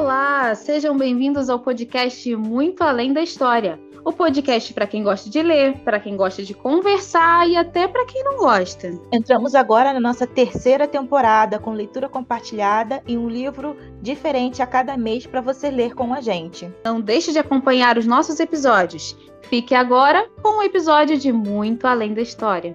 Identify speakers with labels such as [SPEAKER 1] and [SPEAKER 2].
[SPEAKER 1] Olá, sejam bem-vindos ao podcast Muito Além da História. O podcast para quem gosta de ler, para quem gosta de conversar e até para quem não gosta.
[SPEAKER 2] Entramos agora na nossa terceira temporada com leitura compartilhada e um livro diferente a cada mês para você ler com a gente.
[SPEAKER 1] Não deixe de acompanhar os nossos episódios. Fique agora com o episódio de Muito Além da História.